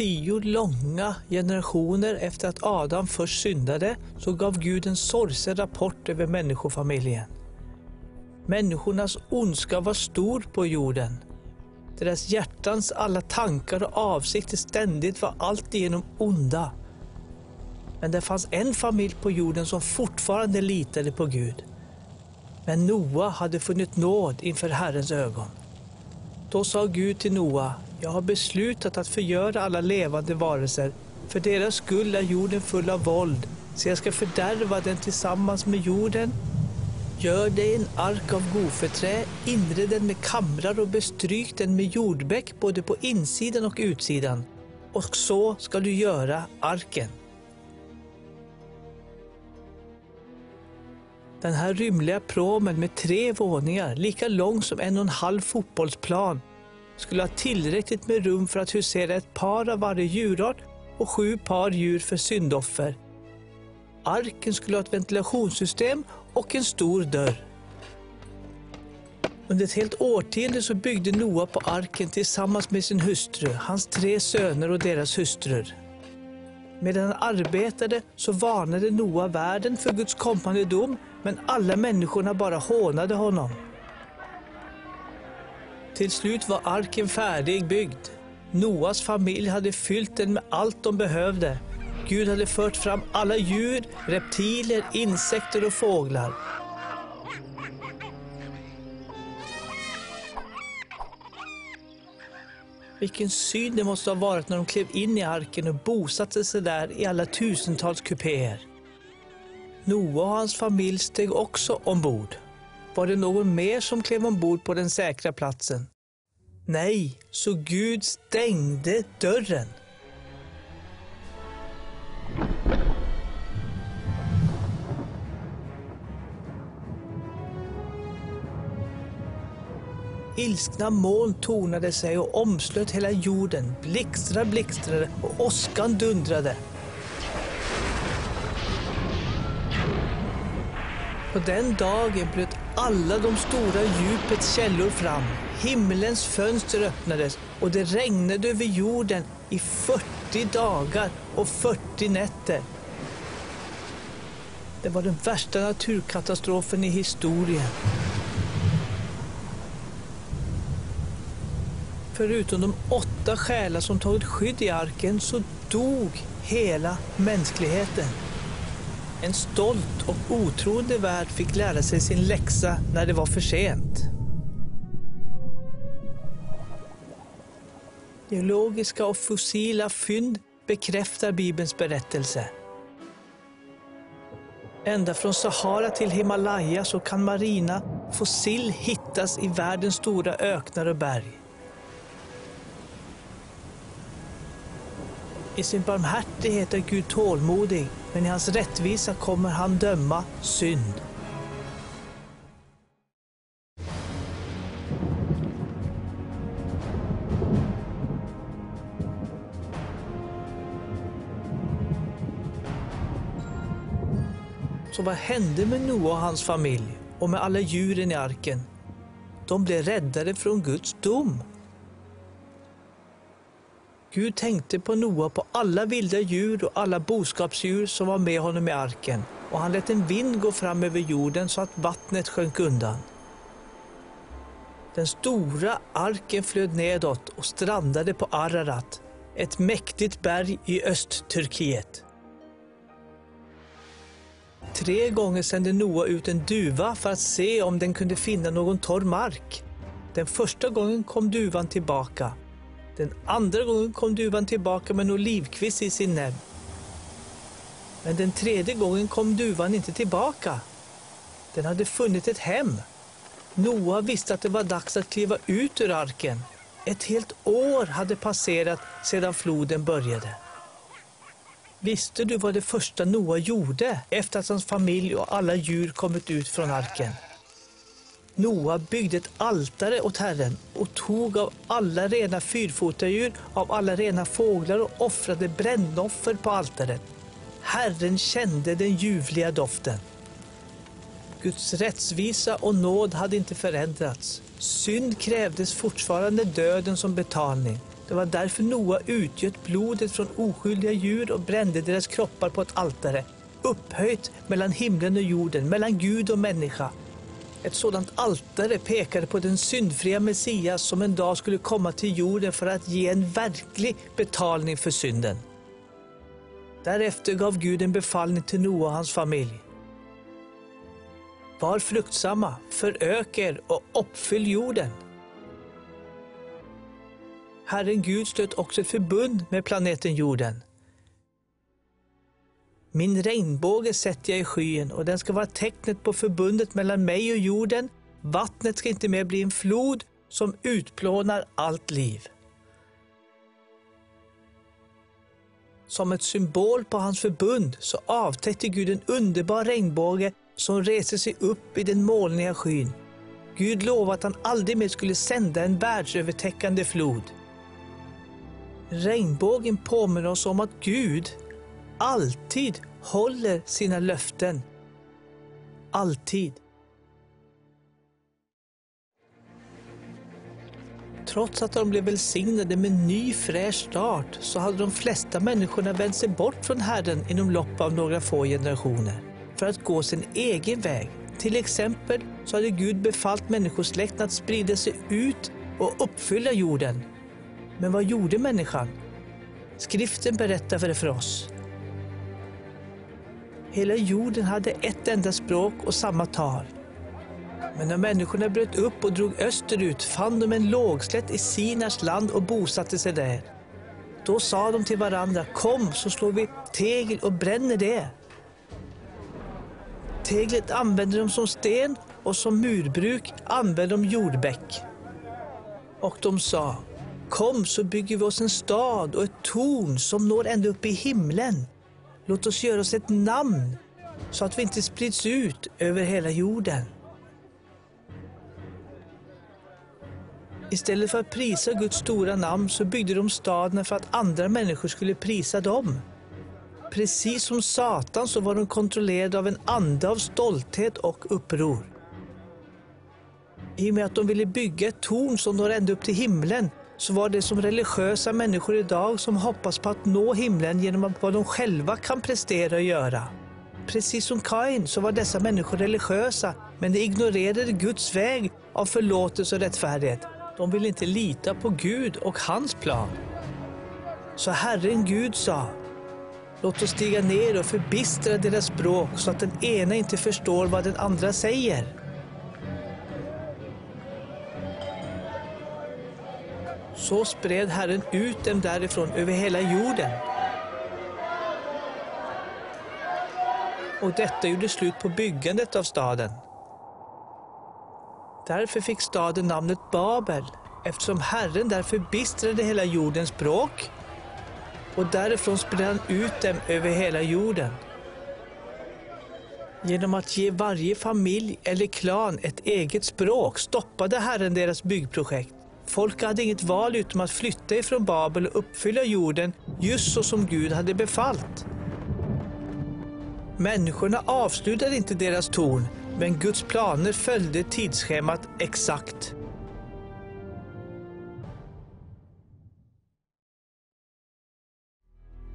tio långa generationer efter att Adam först syndade så gav Gud en sorgsen rapport över människofamiljen. Människornas ondska var stor på jorden. Deras hjärtans alla tankar och avsikter ständigt var alltigenom onda. Men det fanns en familj på jorden som fortfarande litade på Gud. Men Noa hade funnit nåd inför Herrens ögon. Då sa Gud till Noa, jag har beslutat att förgöra alla levande varelser. För deras skull är jorden full av våld, så jag ska fördärva den tillsammans med jorden. Gör dig en ark av gofeträ, inred den med kamrar och bestryk den med jordbäck både på insidan och utsidan. Och så ska du göra arken. Den här rymliga promen med tre våningar, lika lång som en och en halv fotbollsplan, skulle ha tillräckligt med rum för att husera ett par av varje djurart och sju par djur för syndoffer. Arken skulle ha ett ventilationssystem och en stor dörr. Under ett helt årtionde så byggde Noa på arken tillsammans med sin hustru, hans tre söner och deras hustrur. Medan han arbetade så varnade Noa världen för Guds kommande dom, men alla människorna bara hånade honom. Till slut var arken färdigbyggd. Noas familj hade fyllt den med allt de behövde. Gud hade fört fram alla djur, reptiler, insekter och fåglar. Vilken syn det måste ha varit när de klev in i arken och bosatte sig där i alla tusentals kupéer. Noa och hans familj steg också ombord. Var det någon mer som klev ombord på den säkra platsen? Nej, så Gud stängde dörren. Ilskna moln tornade sig och omslöt hela jorden. Blixtrar blixtrade och åskan dundrade. På den dagen bröt alla de stora djupets källor fram. himlens fönster öppnades och det regnade över jorden i 40 dagar och 40 nätter. Det var den värsta naturkatastrofen i historien. Förutom de åtta själar som tagit skydd i arken så dog hela mänskligheten. En stolt och otroende värld fick lära sig sin läxa när det var för sent. Geologiska och fossila fynd bekräftar Bibelns berättelse. Ända från Sahara till Himalaya så kan marina fossil hittas i världens stora öknar och berg. I sin barmhärtighet är Gud tålmodig, men i hans rättvisa kommer han döma synd. Så vad hände med Noa och hans familj och med alla djuren i arken? De blev räddade från Guds dom. Gud tänkte på Noa på alla vilda djur och alla boskapsdjur som var med honom i arken och han lät en vind gå fram över jorden så att vattnet sjönk undan. Den stora arken flöd nedåt och strandade på Ararat, ett mäktigt berg i Östturkiet. Tre gånger sände Noa ut en duva för att se om den kunde finna någon torr mark. Den första gången kom duvan tillbaka den andra gången kom duvan tillbaka med en olivkvist i sin näbb. Men den tredje gången kom duvan inte tillbaka. Den hade funnit ett hem. Noa visste att det var dags att kliva ut ur arken. Ett helt år hade passerat sedan floden började. Visste du vad det första Noa gjorde efter att hans familj och alla djur kommit ut från arken? Noa byggde ett altare åt Herren och tog av alla rena fyrfotadjur, av alla rena fåglar och offrade brännoffer på altaret. Herren kände den ljuvliga doften. Guds rättvisa och nåd hade inte förändrats. Synd krävdes fortfarande döden som betalning. Det var därför Noa utgöt blodet från oskyldiga djur och brände deras kroppar på ett altare, upphöjt mellan himlen och jorden, mellan Gud och människa. Ett sådant altare pekade på den syndfria Messias som en dag skulle komma till jorden för att ge en verklig betalning för synden. Därefter gav Gud en befallning till Noa och hans familj. Var fruktsamma, förök er och uppfyll jorden. Herren Gud slöt också ett förbund med planeten jorden. Min regnbåge sätter jag i skyn och den ska vara tecknet på förbundet mellan mig och jorden. Vattnet ska inte mer bli en flod som utplånar allt liv. Som ett symbol på hans förbund så avtäckte Gud en underbar regnbåge som reser sig upp i den molniga skyn. Gud lovade att han aldrig mer skulle sända en världsövertäckande flod. Regnbågen påminner oss om att Gud alltid håller sina löften. Alltid. Trots att de blev välsignade med ny fräsch start så hade de flesta människorna vänt sig bort från Herren inom loppet av några få generationer för att gå sin egen väg. Till exempel så hade Gud befallt människosläkten att sprida sig ut och uppfylla jorden. Men vad gjorde människan? Skriften berättar för oss. Hela jorden hade ett enda språk och samma tal. Men när människorna bröt upp och drog österut fann de en lågslätt i Sinars land och bosatte sig där. Då sa de till varandra, kom så slår vi tegel och bränner det. Teglet använde de som sten och som murbruk använde de jordbäck. Och de sa, kom så bygger vi oss en stad och ett torn som når ända upp i himlen. Låt oss göra oss ett namn så att vi inte sprids ut över hela jorden. Istället för att prisa Guds stora namn så byggde de staden för att andra människor skulle prisa dem. Precis som Satan så var de kontrollerade av en ande av stolthet och uppror. I och med att de ville bygga ett torn som når ända upp till himlen så var det som religiösa människor idag som hoppas på att nå himlen genom vad de själva kan prestera och göra. Precis som Kain så var dessa människor religiösa men de ignorerade Guds väg av förlåtelse och rättfärdighet. De ville inte lita på Gud och hans plan. Så Herren Gud sa, låt oss stiga ner och förbistra deras språk så att den ena inte förstår vad den andra säger. Så spred Herren ut dem därifrån över hela jorden. Och detta gjorde slut på byggandet av staden. Därför fick staden namnet Babel, eftersom Herren där förbistrade hela jordens språk och därifrån spred han ut dem över hela jorden. Genom att ge varje familj eller klan ett eget språk stoppade Herren deras byggprojekt. Folk hade inget val utom att flytta ifrån Babel och uppfylla jorden just så som Gud hade befallt. Människorna avslutade inte deras torn, men Guds planer följde tidsschemat exakt.